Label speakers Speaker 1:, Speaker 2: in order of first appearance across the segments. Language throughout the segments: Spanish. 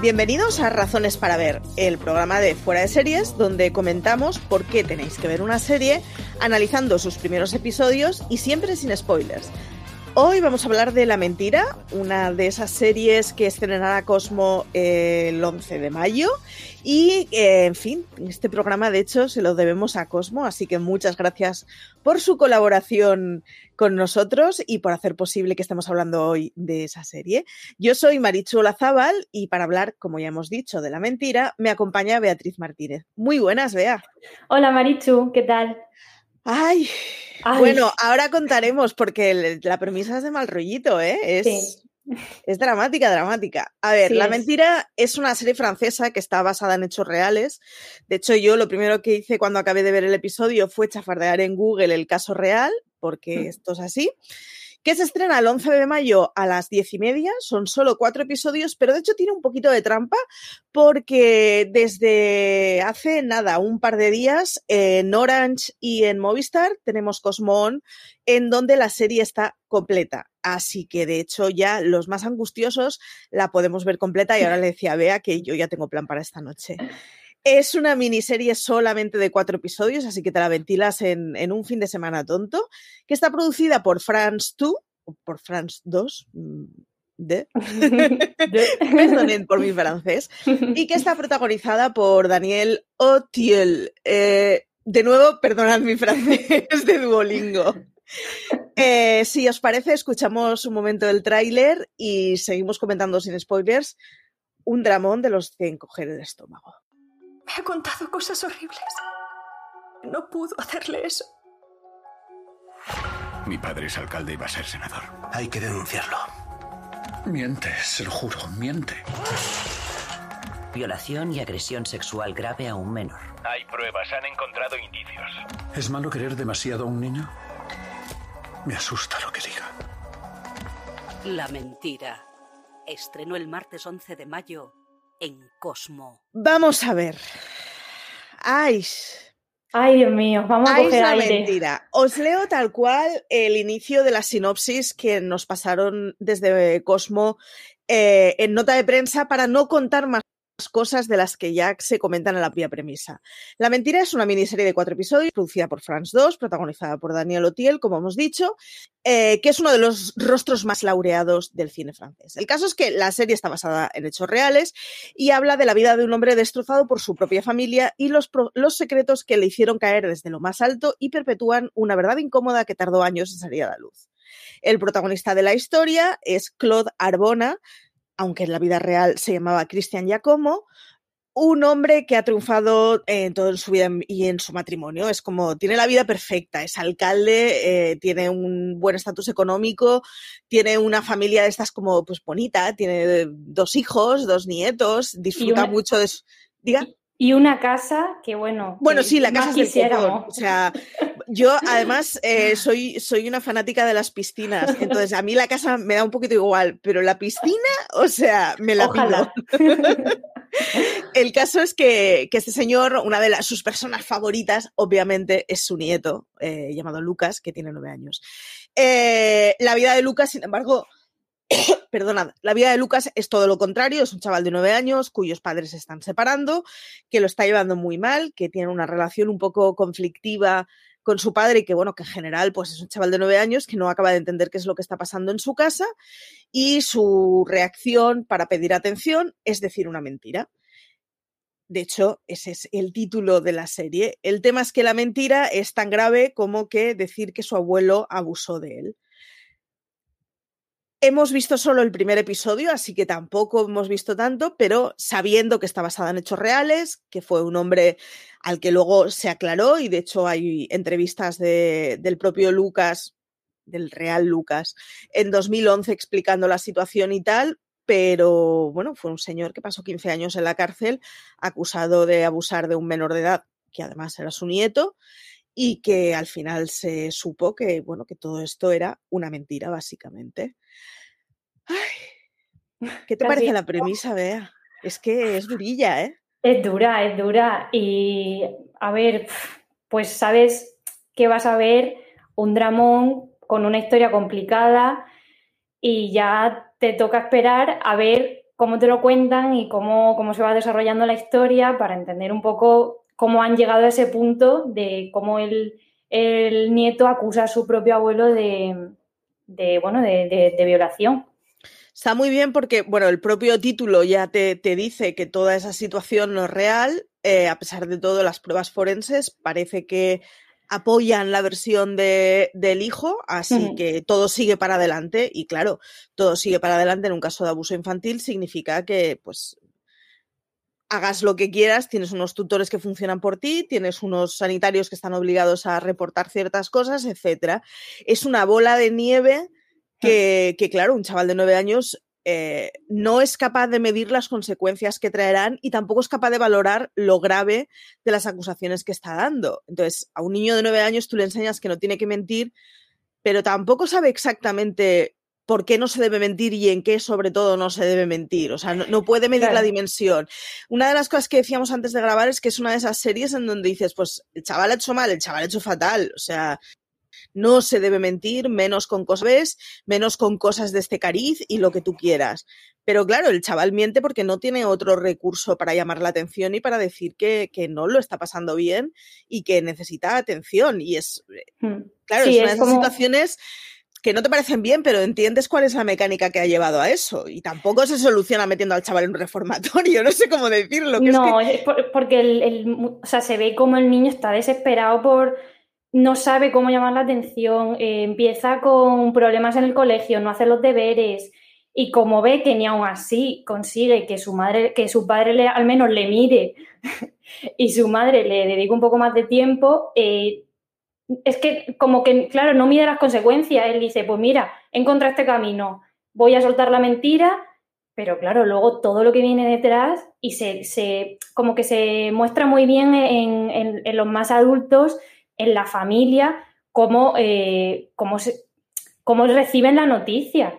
Speaker 1: Bienvenidos a Razones para Ver, el programa de Fuera de Series, donde comentamos por qué tenéis que ver una serie, analizando sus primeros episodios y siempre sin spoilers. Hoy vamos a hablar de La Mentira, una de esas series que estrenará Cosmo el 11 de mayo. Y, eh, en fin, este programa de hecho se lo debemos a Cosmo, así que muchas gracias por su colaboración con nosotros y por hacer posible que estemos hablando hoy de esa serie. Yo soy Marichu Olazábal y para hablar, como ya hemos dicho, de La Mentira, me acompaña Beatriz Martínez. Muy buenas, Bea.
Speaker 2: Hola Marichu, ¿qué tal?
Speaker 1: Ay, bueno, ahora contaremos porque la premisa es de mal rollito, ¿eh? Es, es dramática, dramática. A ver, La Mentira es. una serie francesa que está basada en hechos reales. De hecho, yo lo primero que hice cuando acabé de ver el episodio fue chafardear en Google el caso real, porque mm. esto es así que se estrena el 11 de mayo a las 10 y media. Son solo cuatro episodios, pero de hecho tiene un poquito de trampa porque desde hace nada, un par de días, en Orange y en Movistar tenemos Cosmón, en donde la serie está completa. Así que de hecho ya los más angustiosos la podemos ver completa y ahora le decía a Bea que yo ya tengo plan para esta noche. Es una miniserie solamente de cuatro episodios, así que te la ventilas en, un fin de semana tonto, que está producida por France 2, o por France 2, mm, de, perdonen por mi francés, y que está protagonizada por Daniel Otiel. Eh, de nuevo, perdonad mi francés de Duolingo. Eh, si os parece, escuchamos un momento del tráiler y seguimos comentando sin spoilers un dramón de los que encoger el estómago.
Speaker 3: Me ha contado cosas horribles. No pudo hacerle eso.
Speaker 4: Mi padre es alcalde y va a ser senador.
Speaker 5: Hay que denunciarlo.
Speaker 4: Miente, se lo juro, miente.
Speaker 6: Violación y agresión sexual grave a un menor.
Speaker 7: Hay pruebas, han encontrado indicios.
Speaker 4: ¿Es malo querer demasiado a un niño? Me asusta lo que diga.
Speaker 8: La mentira. Estrenó el martes 11 de mayo en Cosmo.
Speaker 1: Vamos a ver. Ay.
Speaker 2: Ay, Dios mío, vamos a coger
Speaker 1: aire. mentira. Os leo tal cual el inicio de la sinopsis que nos pasaron desde Cosmo eh, en nota de prensa para no contar más cosas de las que ya se comentan en la propia premisa. La mentira es una miniserie de cuatro episodios producida por France 2, protagonizada por Daniel Otiel, como hemos dicho, eh, que es uno de los rostros más laureados del cine francés. El caso es que la serie está basada en hechos reales y habla de la vida de un hombre destrozado por su propia familia y los, los secretos que le hicieron caer desde lo más alto y perpetúan una verdad incómoda que tardó años en salir a la luz. El protagonista de la historia es Claude Arbona, aunque en la vida real se llamaba Cristian Giacomo, un hombre que ha triunfado en toda su vida y en su matrimonio. Es como, tiene la vida perfecta, es alcalde, eh, tiene un buen estatus económico, tiene una familia de estas como, pues bonita, tiene dos hijos, dos nietos, disfruta mucho de su... Diga.
Speaker 2: Y una casa que, bueno.
Speaker 1: Bueno, sí, la casa es del O sea, yo además eh, soy, soy una fanática de las piscinas. Entonces, a mí la casa me da un poquito igual, pero la piscina, o sea, me la pido. El caso es que, este señor, una de sus personas favoritas, obviamente, es su nieto, eh, llamado Lucas, que tiene nueve años. Eh, la vida de Lucas, sin embargo, perdonad, la vida de Lucas es todo lo contrario, es un chaval de nueve años cuyos padres se están separando, que lo está llevando muy mal, que tiene una relación un poco conflictiva con su padre y que, bueno, que en general, pues es un chaval de nueve años que no acaba de entender qué es lo que está pasando en su casa y su reacción para pedir atención es decir una mentira. De hecho, ese es el título de la serie. El tema es que la mentira es tan grave como que decir que su abuelo abusó de él. Hemos visto solo el primer episodio, así que tampoco hemos visto tanto, pero sabiendo que está basada en hechos reales, que fue un hombre al que luego se aclaró y de hecho hay entrevistas del propio Lucas, del real Lucas, en 2011 explicando la situación y tal, pero bueno, fue un señor que pasó 15 años en la cárcel acusado de abusar de un menor de edad, que además era su nieto, y que al final se supo que, bueno, que todo esto era una mentira, básicamente. ¿Qué te parece la premisa, Bea? Es que es durilla, ¿eh?
Speaker 2: Es dura, es dura. Y a ver, pues sabes que vas a ver un dramón con una historia complicada y ya te toca esperar a ver cómo te lo cuentan y cómo, cómo se va desarrollando la historia para entender un poco cómo han llegado a ese punto de cómo el, nieto acusa a su propio abuelo de, bueno, de, violación.
Speaker 1: Está muy bien porque, bueno, el propio título ya te, dice que toda esa situación no es real. Eh, a pesar de todo, las pruebas forenses parece que apoyan la versión de, del hijo, así que todo sigue para adelante. Y claro, todo sigue para adelante en un caso de abuso infantil significa que, pues, hagas lo que quieras, tienes unos tutores que funcionan por ti, tienes unos sanitarios que están obligados a reportar ciertas cosas, etcétera. Es una bola de nieve que, claro, un chaval de nueve años eh, no es capaz de medir las consecuencias que traerán y tampoco es capaz de valorar lo grave de las acusaciones que está dando. Entonces, a un niño de nueve años tú le enseñas que no tiene que mentir, pero tampoco sabe exactamente por qué no se debe mentir y en qué sobre todo no se debe mentir. O sea, no, puede medir la dimensión. Una de las cosas que decíamos antes de grabar es que es una de esas series en donde dices, pues el chaval ha hecho mal, el chaval ha hecho fatal. O sea, no se debe mentir, menos con cosas, menos con cosas de este cariz y lo que tú quieras. Pero claro, el chaval miente porque no tiene otro recurso para llamar la atención y para decir que, no lo está pasando bien y que necesita atención. Y es, hmm. claro, es una de esas situaciones que no te parecen bien, pero entiendes cuál es la mecánica que ha llevado a eso. Y tampoco se soluciona metiendo al chaval en un reformatorio, no sé cómo decirlo.
Speaker 2: no, es porque el, o sea, se ve como el niño está desesperado por... No sabe cómo llamar la atención, eh, empieza con problemas en el colegio, no hace los deberes, y como ve que ni aún así consigue que su madre, que su padre le, al menos le mire y su madre le dedique un poco más de tiempo, eh, es que como que, claro, no mide las consecuencias. Él dice, pues mira, encontrado este camino, voy a soltar la mentira, pero claro, luego todo lo que viene detrás y se, como que se muestra muy bien en, los más adultos, en la familia, cómo, eh, cómo, cómo reciben la noticia.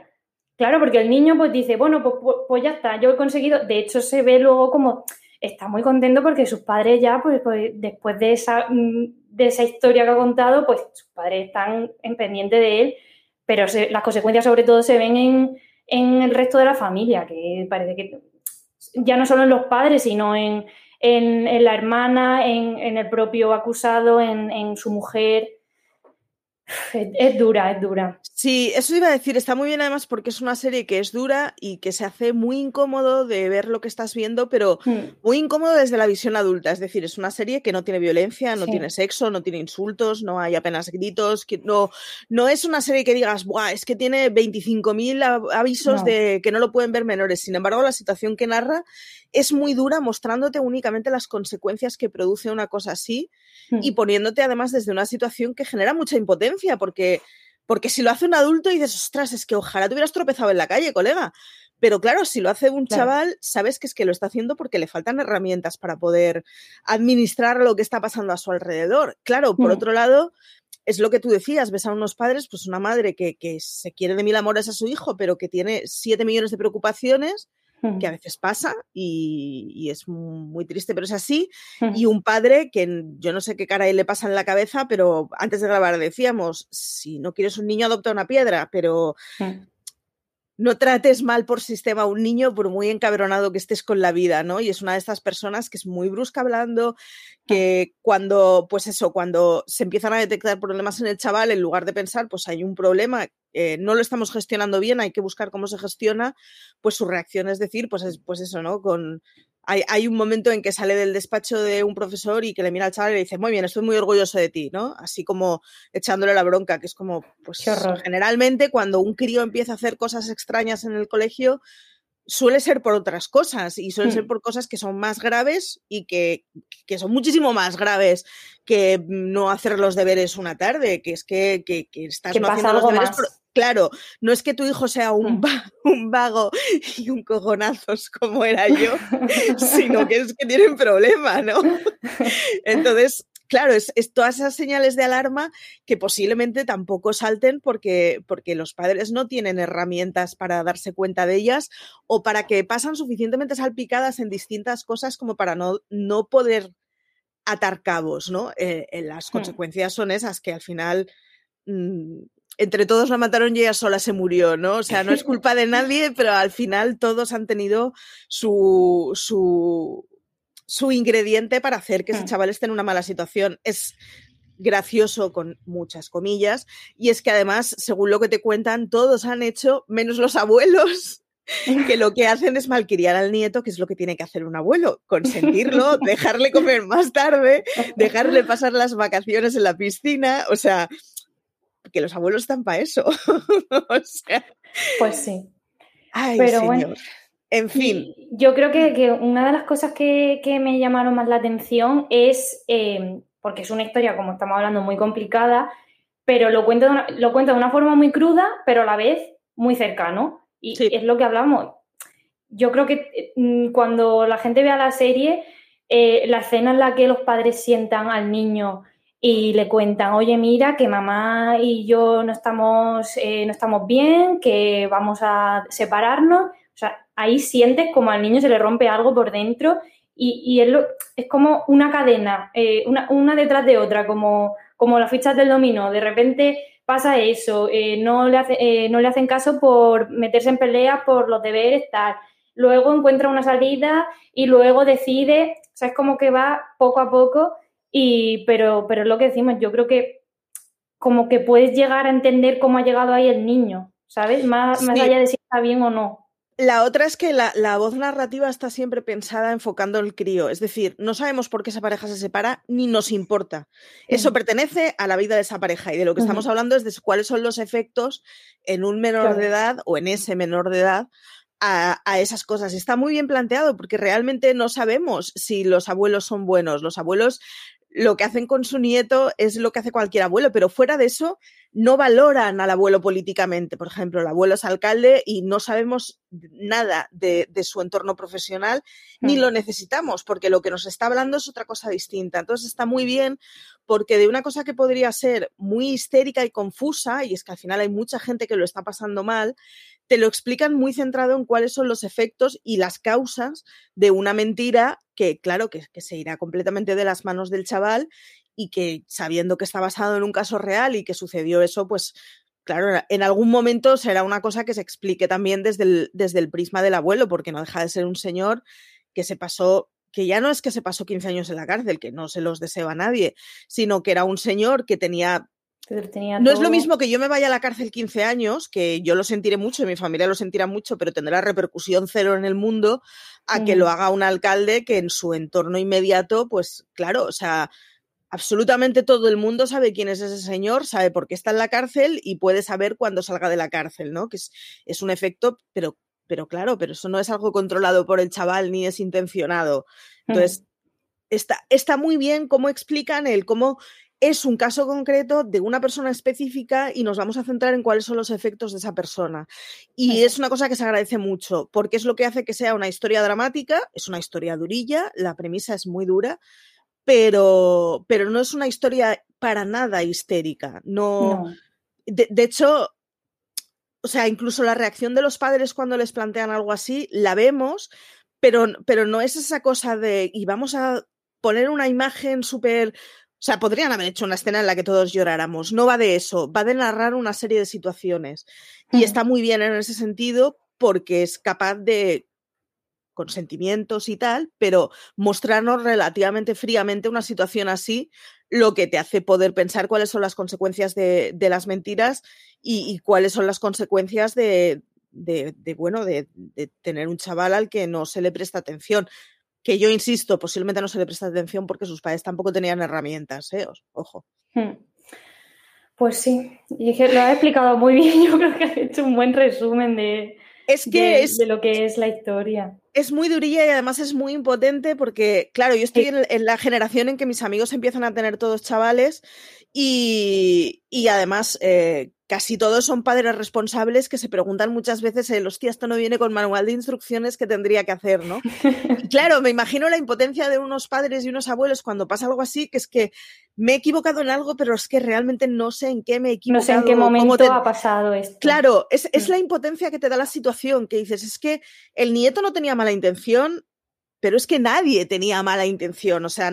Speaker 2: Claro, porque el niño pues dice, bueno, pues, pues, pues, ya está, yo he conseguido, de hecho se ve luego como está muy contento porque sus padres ya, pues, pues después de esa mm, de esa historia que ha contado, pues sus padres están en pendiente de él, pero las consecuencias sobre todo se ven en, el resto de la familia, que parece que ya no solo en los padres, sino en, la hermana, en, el propio acusado, en, su mujer. Es, dura, es dura.
Speaker 1: Sí, eso iba a decir, está muy bien además porque es una serie que es dura y que se hace muy incómodo de ver lo que estás viendo, pero hmm. muy incómodo desde la visión adulta. Es decir, es una serie que no tiene violencia, no tiene sexo, no tiene insultos, no hay apenas gritos, que no, no es una serie que digas, Buah, es que tiene 25.000 avisos de que no lo pueden ver menores. Sin embargo, la situación que narra es muy dura mostrándote únicamente las consecuencias que produce una cosa así y hmm. poniéndote además desde una situación que genera mucha impotencia porque porque si lo hace un adulto dices, ostras, es que ojalá te hubieras tropezado en la calle, colega. Pero claro, si lo hace un chaval, sabes que es que lo está haciendo porque le faltan herramientas para poder administrar lo que está pasando a su alrededor. Claro, por mm. otro lado, es lo que tú decías, ves a unos padres, pues una madre que, que se quiere de mil amores a su hijo, pero que tiene siete millones de preocupaciones que a veces pasa y, es muy triste, pero es así. Y un padre que yo no sé qué cara le pasa en la cabeza, pero antes de grabar decíamos, si no quieres un niño, adopta una piedra, pero no trates mal por sistema a un niño por muy encabronado que estés con la vida, ¿no? Y es una de estas personas que es muy brusca hablando, que cuando, pues eso, cuando se empiezan a detectar problemas en el chaval, en lugar de pensar, pues hay un problema, eh, no lo estamos gestionando bien, hay que buscar cómo se gestiona, pues su reacción es decir, pues, es, pues eso, ¿no? Con, hay, un momento en que sale del despacho de un profesor y que le mira al chaval y le dice, muy bien, estoy muy orgulloso de ti, ¿no? Así como echándole la bronca, que es como, pues generalmente cuando un crío empieza a hacer cosas extrañas en el colegio, suele ser por otras cosas y suele ser hmm. por cosas que son más graves y que, que, son muchísimo más graves que no hacer los deberes una tarde, que es que, que, estás no haciendo los deberes. Claro, no es que tu hijo sea un, hmm. un vago y un cojonazos como era yo, sino que es que tienen problema, ¿no? Entonces, claro, es, todas esas señales de alarma que posiblemente tampoco salten porque, porque los padres no tienen herramientas para darse cuenta de ellas o para que pasan suficientemente salpicadas en distintas cosas como para no, no poder atar cabos, ¿no? Eh, las hmm. consecuencias son esas que al final... Mm, entre todos la mataron y ella sola se murió, ¿no? O sea, no es culpa de nadie, pero al final todos han tenido su, su, su ingrediente para hacer que ese hmm. chaval esté en una mala situación. Es gracioso con muchas comillas y es que además, según lo que te cuentan, todos han hecho, menos los abuelos, que lo que hacen es malcriar al nieto, que es lo que tiene que hacer un abuelo, consentirlo, dejarle comer más tarde, dejarle pasar las vacaciones en la piscina, o sea, que los abuelos están para eso.
Speaker 2: pues sí.
Speaker 1: Ay, Pero bueno. En fin.
Speaker 2: yo creo que, una de las cosas que, me llamaron más la atención es, em, porque es una historia, como estamos hablando, muy complicada, pero lo cuenta de una, lo cuenta de una forma muy cruda, pero a la vez muy cercano. Y es lo que hablamos. Yo creo que mm, cuando la gente vea la serie, eh, la escena en la que los padres sientan al niño y le cuentan, oye, mira, que mamá y yo no estamos, eh, no estamos bien, que vamos a separarnos sea, ahí sientes como al niño se le rompe algo por dentro y, es, es, como una cadena, eh, una, detrás de otra, como, como las fichas del dominó. De repente pasa eso, eh, no, le eh, no le hacen caso por meterse en peleas por los deberes, tal. Luego encuentra una salida y luego decide, o sea, es como que va poco a poco, y, pero, pero es lo que decimos, yo creo que como que puedes llegar a entender cómo ha llegado ahí el niño, ¿sabes? Más, más allá de si está bien o no.
Speaker 1: La otra es que la, voz narrativa está siempre pensada enfocando el crío, es decir, no sabemos por qué esa pareja se separa ni nos importa. Eso pertenece a la vida de esa pareja y de lo que estamos hablando es de cuáles son los efectos en un menor de edad o en ese menor de edad a, a, esas cosas. Está muy bien planteado porque realmente no sabemos si los abuelos son buenos. Los abuelos lo que hacen con su nieto es lo que hace cualquier abuelo, pero fuera de eso no valoran al abuelo políticamente. Por ejemplo, el abuelo es alcalde y no sabemos nada de, su entorno profesional ni lo necesitamos, porque lo que nos está hablando es otra cosa distinta. Entonces está muy bien porque de una cosa que podría ser muy histérica y confusa, y es que al final hay mucha gente que lo está pasando mal, te lo explican muy centrado en cuáles son los efectos y las causas de una mentira que, claro, que, se irá completamente de las manos del chaval y que sabiendo que está basado en un caso real y que sucedió eso, pues claro, en algún momento será una cosa que se explique también desde el, desde el prisma del abuelo, porque no deja de ser un señor que se pasó que ya no es que se pasó 15 años en la cárcel, que no se los desea a nadie, sino que era un señor que tenía no es lo mismo que yo me vaya a la cárcel 15 años, que yo lo sentiré mucho, mi familia lo sentirá mucho, pero tendrá repercusión cero en el mundo, a que lo haga un alcalde que en su entorno inmediato, pues claro, o sea, absolutamente todo el mundo sabe quién es ese señor, sabe por qué está en la cárcel y puede saber cuándo salga de la cárcel, ¿no? Que es, es un efecto, pero, pero claro, pero eso no es algo controlado por el chaval ni es intencionado. Entonces, está, está muy bien cómo explican el cómo es un caso concreto de una persona específica y nos vamos a centrar en cuáles son los efectos de esa persona. Y es una cosa que se agradece mucho, porque es lo que hace que sea una historia dramática, es una historia durilla, la premisa es muy dura, pero, pero no es una historia para nada histérica. No. De, de hecho, o sea, incluso la reacción de los padres cuando les plantean algo así, la vemos, pero, pero no es esa cosa de, y vamos a poner una imagen súper o sea, podrían haber hecho una escena en la que todos lloráramos. No va de eso, va de narrar una serie de situaciones. Y está muy bien en ese sentido porque es capaz de, con sentimientos y tal, pero mostrarnos relativamente fríamente una situación así, lo que te hace poder pensar cuáles son las consecuencias de, las mentiras y, cuáles son las consecuencias de, bueno, de, tener un chaval al que no se le presta atención que yo insisto, posiblemente no se le presta atención porque sus padres tampoco tenían herramientas, ¿eh? Ojo. Hmm.
Speaker 2: Pues sí, y lo ha explicado muy bien, yo creo que ha hecho un buen resumen de,
Speaker 1: es que
Speaker 2: de, lo que es la historia.
Speaker 1: Es muy durilla y además es muy impotente porque, claro, yo estoy en, la generación en que mis amigos empiezan a tener todos chavales y, y además eh, casi todos son padres responsables que se preguntan muchas veces, el hostia, esto no viene con manual de instrucciones que tendría que hacer, ¿no? claro, me imagino la impotencia de unos padres y unos abuelos cuando pasa algo así, que es que me he equivocado en algo, pero es que realmente no sé en qué me he equivocado.
Speaker 2: No sé en qué momento ha pasado esto.
Speaker 1: Claro, es, es mm. la impotencia que te da la situación, que dices, es que el nieto no tenía mala intención, pero es que nadie tenía mala intención, o sea,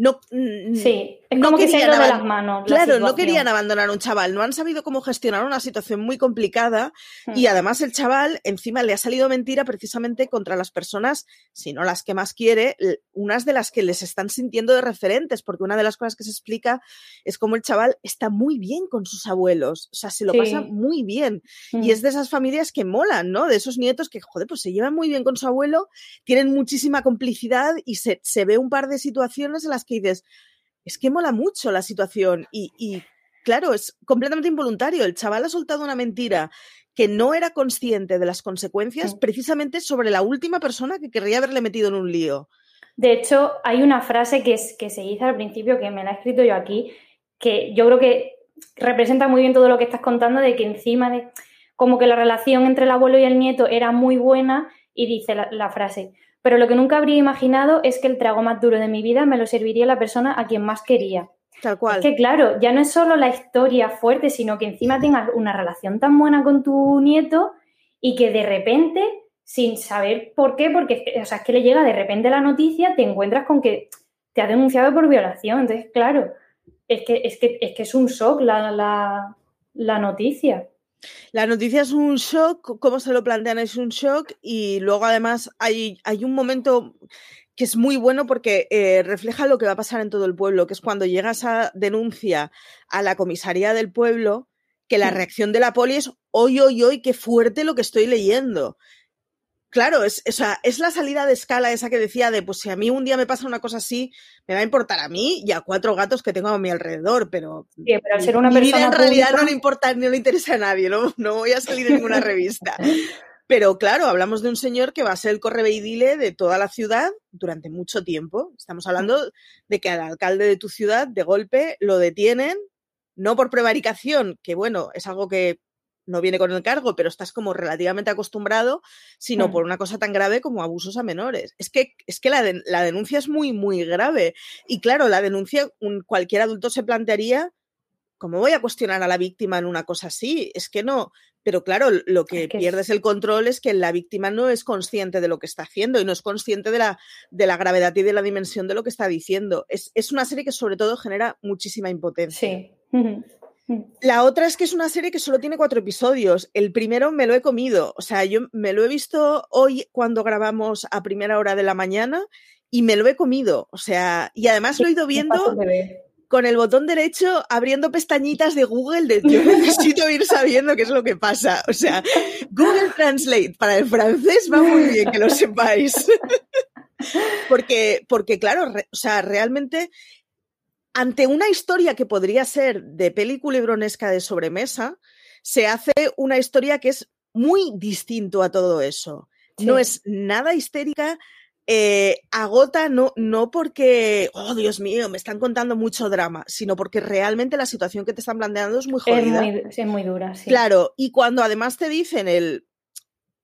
Speaker 1: no,
Speaker 2: sí, es como que se de las manos.
Speaker 1: Claro, no querían abandonar a un chaval, no han sabido cómo gestionar una situación muy complicada y hmm. además el chaval encima le ha salido mentira precisamente contra las personas, si no las que más quiere, unas de las que les están sintiendo de referentes, porque una de las cosas que se explica es cómo el chaval está muy bien con sus abuelos, o sea, se lo pasa muy bien y hmm. es de esas familias que molan, ¿no? De esos nietos que, joder, pues se llevan muy bien con su abuelo, tienen muchísima complicidad y se, se ve un par de situaciones en las que dices, es que mola mucho la situación y, claro, es completamente involuntario. El chaval ha soltado una mentira que no era consciente de las consecuencias precisamente sobre la última persona que querría haberle metido en un lío.
Speaker 2: De hecho, hay una frase que, es, que se dice al principio, que me la he escrito yo aquí, que yo creo que representa muy bien todo lo que estás contando, de que encima de como que la relación entre el abuelo y el nieto era muy buena y dice la frase, pero lo que nunca habría imaginado es que el trago más duro de mi vida me lo serviría la persona a quien más quería.
Speaker 1: Tal cual.
Speaker 2: Es que claro, ya no es solo la historia fuerte, sino que encima tengas una relación tan buena con tu nieto y que de repente, sin saber por qué, porque o sea, es que le llega de repente la noticia, te encuentras con que te ha denunciado por violación. Entonces, claro, es que es, que, es, que es un shock la, la, la noticia.
Speaker 1: La noticia es un shock, cómo se lo plantean es un shock y luego además hay, hay un momento que es muy bueno porque eh, refleja lo que va a pasar en todo el pueblo, que es cuando llega esa denuncia a la comisaría del pueblo, que la reacción de la poli es, hoy, hoy, hoy, qué fuerte lo que estoy leyendo. Claro, es, es la salida de escala esa que decía de, pues si a mí un día me pasa una cosa así, me va a importar a mí y a cuatro gatos que tengo a mi alrededor, pero,
Speaker 2: ser una mi vida
Speaker 1: en realidad no le importa, no le interesa a nadie, no, no voy a salir en ninguna revista. Pero claro, hablamos de un señor que va a ser el correveidile de toda la ciudad durante mucho tiempo. Estamos hablando de que al alcalde de tu ciudad, de golpe, lo detienen, no por prevaricación, que bueno, es algo que no viene con el cargo, pero estás como relativamente acostumbrado, sino mm. por una cosa tan grave como abusos a menores. Es que, es que la, la denuncia es muy, muy grave. Y claro, la denuncia, un, cualquier adulto se plantearía, ¿cómo voy a cuestionar a la víctima en una cosa así? Es que no. Pero claro, lo que, pierdes el control es que la víctima no es consciente de lo que está haciendo y no es consciente de la, de la gravedad y de la dimensión de lo que está diciendo. Es, es una serie que sobre todo genera muchísima impotencia.
Speaker 2: Sí.
Speaker 1: La otra es que es una serie que solo tiene cuatro episodios. El primero me lo he comido. O sea, yo me lo he visto hoy cuando grabamos a primera hora de la mañana y me lo he comido. O sea, y además lo he ido viendo con el botón derecho abriendo pestañitas de Google de yo necesito ir sabiendo qué es lo que pasa. O sea, Google Translate para el francés va muy bien, que lo sepáis. porque, porque claro, o sea, realmente ante una historia que podría ser de película bronesca de sobremesa, se hace una historia que es muy distinto a todo eso. No es nada histérica, eh, agota no, no porque, oh Dios mío, me están contando mucho drama, sino porque realmente la situación que te están planteando es muy jodida.
Speaker 2: Es muy, dura, sí.
Speaker 1: Claro, y cuando además te dicen el,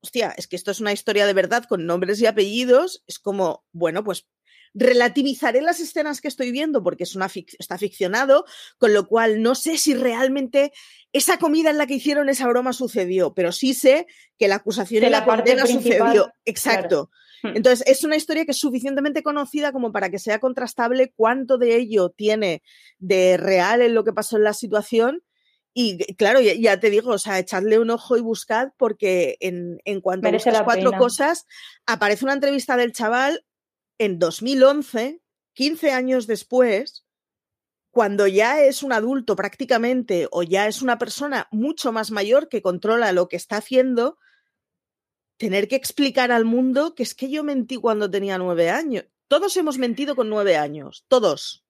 Speaker 1: hostia, es que esto es una historia de verdad con nombres y apellidos, es como, bueno, pues relativizaré las escenas que estoy viendo porque es una está ficcionado, con lo cual no sé si realmente esa comida en la que hicieron esa broma sucedió, pero sí sé que la acusación y la, condena sucedió. Exacto. Hmm. Entonces, es una historia que es suficientemente conocida como para que sea contrastable cuánto de ello tiene de real en lo que pasó en la situación. Y claro, ya, te digo, o sea, echadle un ojo y buscad porque en, en cuanto a las cuatro cosas, aparece una entrevista del chaval en 2011, 15 años después, cuando ya es un adulto prácticamente o ya es una persona mucho más mayor que controla lo que está haciendo, tener que explicar al mundo que es que yo mentí cuando tenía nueve años. Todos hemos mentido con nueve años, todos.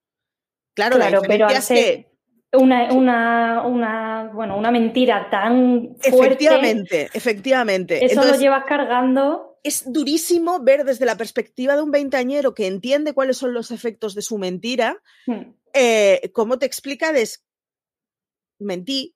Speaker 1: Claro,
Speaker 2: claro pero es que una, una, bueno, una mentira tan fuerte.
Speaker 1: Efectivamente, efectivamente.
Speaker 2: Eso lo llevas cargando.
Speaker 1: Es durísimo ver desde la perspectiva de un veinteañero que entiende cuáles son los efectos de su mentira, hmm. eh, cómo te explica mentí,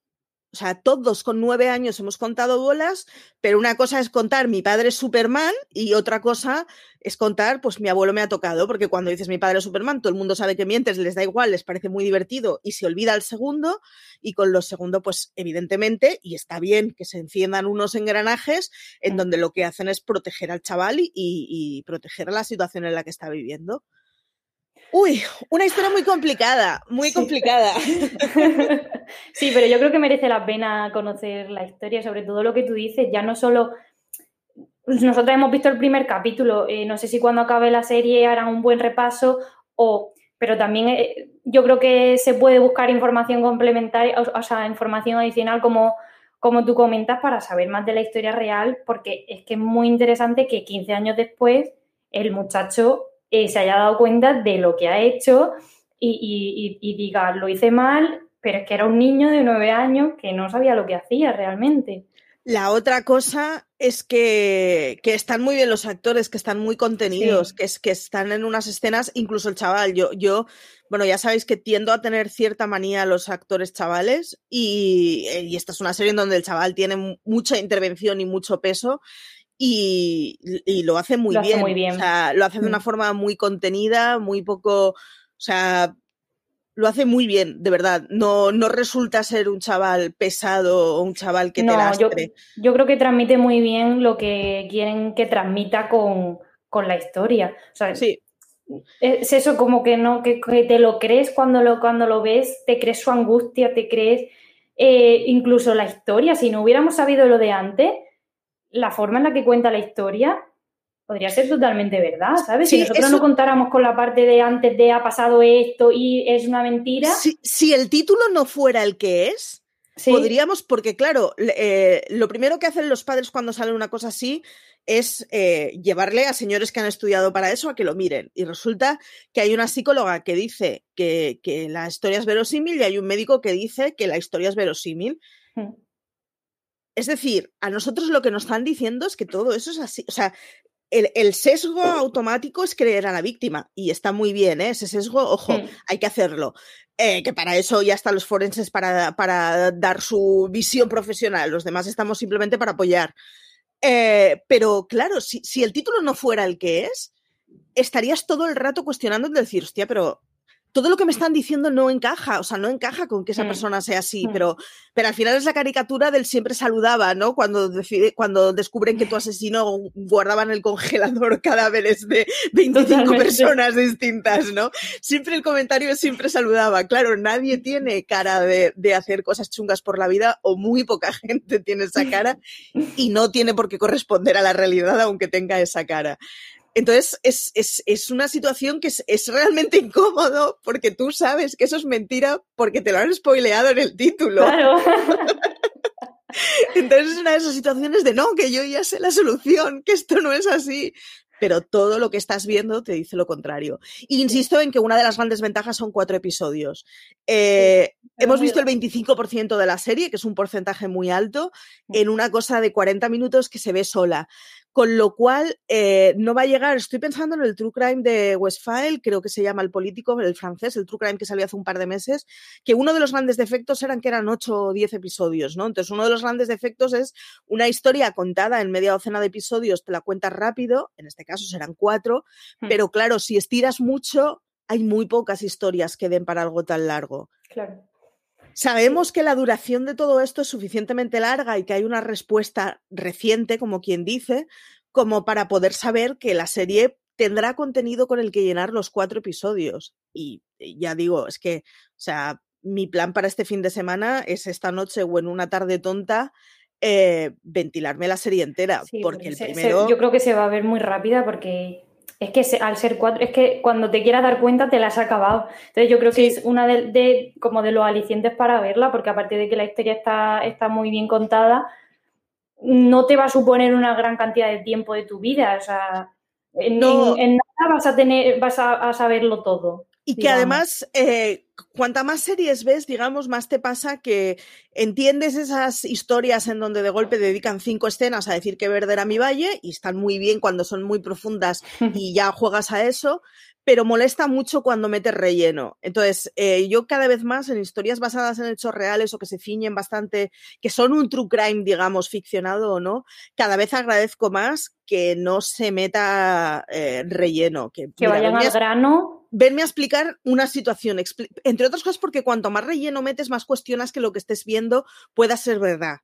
Speaker 1: o sea, todos con nueve años hemos contado bolas, pero una cosa es contar mi padre es Superman y otra cosa es contar, pues mi abuelo me ha tocado, porque cuando dices mi padre es Superman, todo el mundo sabe que mientes, les da igual, les parece muy divertido y se olvida el segundo. Y con los segundos, pues evidentemente, y está bien que se enciendan unos engranajes en donde lo que hacen es proteger al chaval y, y proteger la situación en la que está viviendo. Uy, una historia muy complicada, muy complicada.
Speaker 2: Sí, pero yo creo que merece la pena conocer la historia, sobre todo lo que tú dices, ya no solo... Nosotros hemos visto el primer capítulo, eh, no sé si cuando acabe la serie harán un buen repaso o... Pero también eh, yo creo que se puede buscar información complementaria, o, sea, información adicional como, como tú comentas para saber más de la historia real, porque es que es muy interesante que 15 años después el muchacho eh, se haya dado cuenta de lo que ha hecho y, diga, lo hice mal, pero es que era un niño de nueve años que no sabía lo que hacía realmente.
Speaker 1: La otra cosa es que, están muy bien los actores, que están muy contenidos, que, es, que están en unas escenas, incluso el chaval. Yo, yo, bueno, ya sabéis que tiendo a tener cierta manía a los actores chavales y, y esta es una serie en donde el chaval tiene mucha intervención y mucho peso y, lo hace muy bien. muy bien. O sea, lo hace de una mm. forma muy contenida, muy poco. O sea, lo hace muy bien, de verdad. No, no resulta ser un chaval pesado o un chaval que te lastre.
Speaker 2: Yo, yo, creo que transmite muy bien lo que quieren que transmita con, la historia. O sea,
Speaker 1: sí.
Speaker 2: Es eso como que no, que, te lo crees cuando lo, cuando lo ves, te crees su angustia, te crees eh, incluso la historia. Si no hubiéramos sabido lo de antes, la forma en la que cuenta la historia podría ser totalmente verdad, ¿sabes? si nosotros no contáramos con la parte de antes de ha pasado esto y es una mentira.
Speaker 1: Si, el título no fuera el que es, podríamos, porque claro, eh, lo primero que hacen los padres cuando sale una cosa así es eh, llevarle a señores que han estudiado para eso a que lo miren. Y resulta que hay una psicóloga que dice que, la historia es verosímil y hay un médico que dice que la historia es verosímil. Hmm. Es decir, a nosotros lo que nos están diciendo es que todo eso es así. O sea, el, sesgo automático es creer a la víctima y está muy bien, ¿eh? ese sesgo, ojo, hay que hacerlo. Eh, que para eso ya están los forenses para, para, dar su visión profesional, los demás estamos simplemente para apoyar. Eh, pero claro, si, si, el título no fuera el que es, estarías todo el rato cuestionando de decir, hostia, pero todo lo que me están diciendo no encaja, o sea, no encaja con que esa mm. persona sea así, mm. pero, pero al final es la caricatura del siempre saludaba, ¿no? Cuando, decide, cuando descubren que tu asesino guardaba en el congelador cadáveres de 25 personas distintas, ¿no? Siempre el comentario siempre saludaba. Claro, nadie tiene cara de, de hacer cosas chungas por la vida o muy poca gente tiene esa cara y no tiene por qué corresponder a la realidad aunque tenga esa cara. Entonces, es, una situación que es, realmente incómodo porque tú sabes que eso es mentira porque te lo han spoileado en el título.
Speaker 2: Claro.
Speaker 1: Entonces es una de esas situaciones de no, que yo ya sé la solución, que esto no es así. Pero todo lo que estás viendo te dice lo contrario. insisto en que una de las grandes ventajas son cuatro episodios. Eh, hemos visto el 25% de la serie, que es un porcentaje muy alto, en una cosa de 40 minutos que se ve sola con lo cual eh, no va a llegar, estoy pensando en el True Crime de Westfile, creo que se llama el político, el francés, el True Crime que salió hace un par de meses, que uno de los grandes defectos eran que eran 8 o 10 episodios, ¿no? Entonces uno de los grandes defectos es una historia contada en media docena de episodios, te la cuentas rápido, en este caso serán cuatro, hmm. pero claro, si estiras mucho, hay muy pocas historias que den para algo tan largo.
Speaker 2: Claro.
Speaker 1: Sabemos que la duración de todo esto es suficientemente larga y que hay una respuesta reciente, como quien dice, como para poder saber que la serie tendrá contenido con el que llenar los cuatro episodios. Y ya digo, es que, o sea, mi plan para este fin de semana es esta noche o en una tarde tonta eh, ventilarme la serie entera. porque el primero...
Speaker 2: yo creo que se va a ver muy rápida porque es que al ser cuatro, es que cuando te quieras dar cuenta te la has acabado. Entonces yo creo que es una de, como de los alicientes para verla, porque aparte de que la historia está, está muy bien contada, no te va a suponer una gran cantidad de tiempo de tu vida. O sea, en, nada vas a tener, vas a, saberlo todo.
Speaker 1: Y que además, eh, cuanta más series ves, digamos, más te pasa que entiendes esas historias en donde de golpe dedican cinco escenas a decir que verde era mi valle y están muy bien cuando son muy profundas y ya juegas a eso, pero molesta mucho cuando metes relleno. Entonces, eh, yo cada vez más en historias basadas en hechos reales o que se ciñen bastante, que son un true crime, digamos, ficcionado o no, cada vez agradezco más que no se meta eh, relleno. Que,
Speaker 2: que vayan al grano.
Speaker 1: Venme a explicar una situación, entre otras cosas porque cuanto más relleno metes, más cuestionas que lo que estés viendo pueda ser verdad.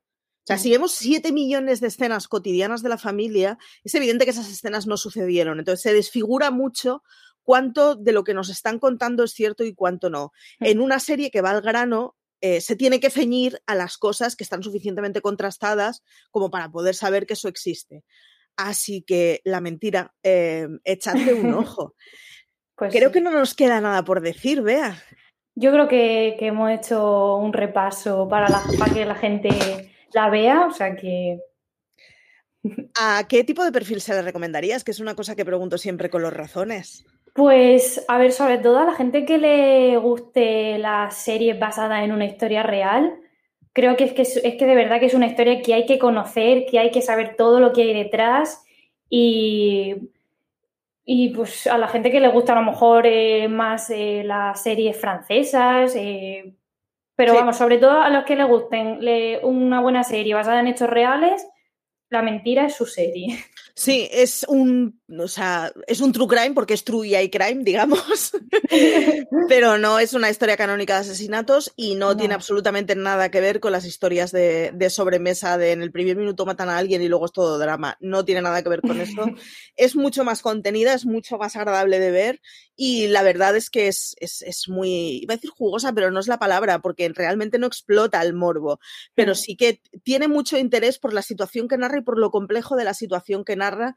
Speaker 1: O sea, si vemos siete millones de escenas cotidianas de la familia, es evidente que esas escenas no sucedieron. Entonces se desfigura mucho cuánto de lo que nos están contando es cierto y cuánto no. Mm. En una serie que va al grano, eh, se tiene que ceñir a las cosas que están suficientemente contrastadas como para poder saber que eso existe. Así que la mentira, eh, echadle un ojo. Pues Creo que no nos queda nada por decir, vea.
Speaker 2: Yo creo que, hemos hecho un repaso para, para que la gente la vea, o sea que
Speaker 1: ¿A qué tipo de perfil se le recomendarías? Que es una cosa que pregunto siempre con los razones.
Speaker 2: Pues, a ver, sobre todo a la gente que le guste las series basadas en una historia real, creo que es, que es que de verdad que es una historia que hay que conocer, que hay que saber todo lo que hay detrás y, y pues a la gente que le gusta a lo mejor eh, más eh, las series francesas, eh, pero vamos, sobre todo a los que le gusten una buena serie basada en hechos reales, La mentira es su serie.
Speaker 1: Sí, es un, o sea, es un true crime porque es true y hay crime, digamos, pero no es una historia canónica de asesinatos y no, tiene absolutamente nada que ver con las historias de, de, sobremesa de en el primer minuto matan a alguien y luego es todo drama. No tiene nada que ver con eso. es mucho más contenida, es mucho más agradable de ver y la verdad es que es, es, es muy, iba a decir jugosa, pero no es la palabra porque realmente no explota el morbo, pero sí que tiene mucho interés por la situación que narra y por lo complejo de la situación que narra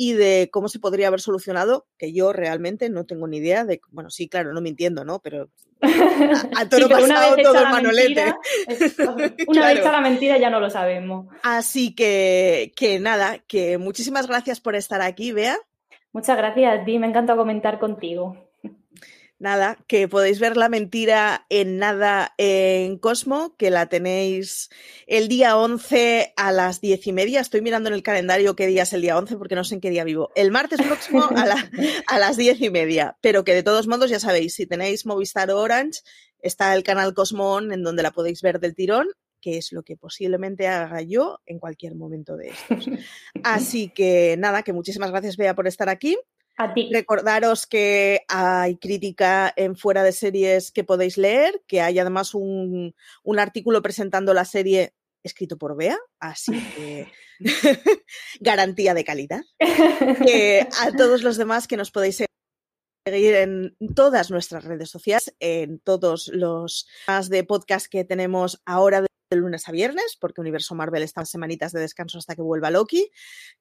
Speaker 1: y de cómo se podría haber solucionado, que yo realmente no tengo ni idea de, bueno, sí, claro, no mintiendo, ¿no? Pero a, todo pasado, todo manolete.
Speaker 2: una vez está la mentira ya no lo sabemos.
Speaker 1: Así que, que nada, que muchísimas gracias por estar aquí, Bea.
Speaker 2: Muchas gracias a ti, me encanta comentar contigo
Speaker 1: nada, que podéis ver la mentira en nada en Cosmo, que la tenéis el día 11 a las diez y media. Estoy mirando en el calendario qué día es el día 11 porque no sé en qué día vivo. El martes próximo a, las diez y media. Pero que de todos modos, ya sabéis, si tenéis Movistar Orange, está el canal Cosmo en donde la podéis ver del tirón que es lo que posiblemente haga yo en cualquier momento de estos. Así que nada, que muchísimas gracias, Bea, por estar aquí. Recordaros que hay crítica en fuera de series que podéis leer, que hay además un, artículo presentando la serie escrito por Bea, así que garantía de calidad. a todos los demás que nos podéis seguir en todas nuestras redes sociales, en todos los más de podcast que tenemos ahora de lunes a viernes, porque Universo Marvel está semanitas de descanso hasta que vuelva Loki.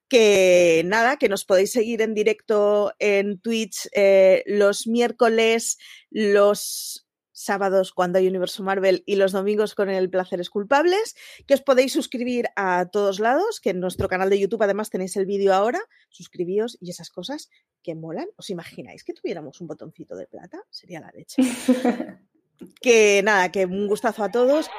Speaker 1: Que nada, que nos podéis seguir en directo en Twitch eh, los miércoles, los sábados cuando hay Universo Marvel y los domingos con el Placeres Culpables, que os podéis suscribir a todos lados, que en nuestro canal de YouTube además tenéis el vídeo ahora, suscribíos y esas cosas que molan. ¿Os imagináis que tuviéramos un botoncito de plata? Sería la leche. que nada, que un gustazo a todos.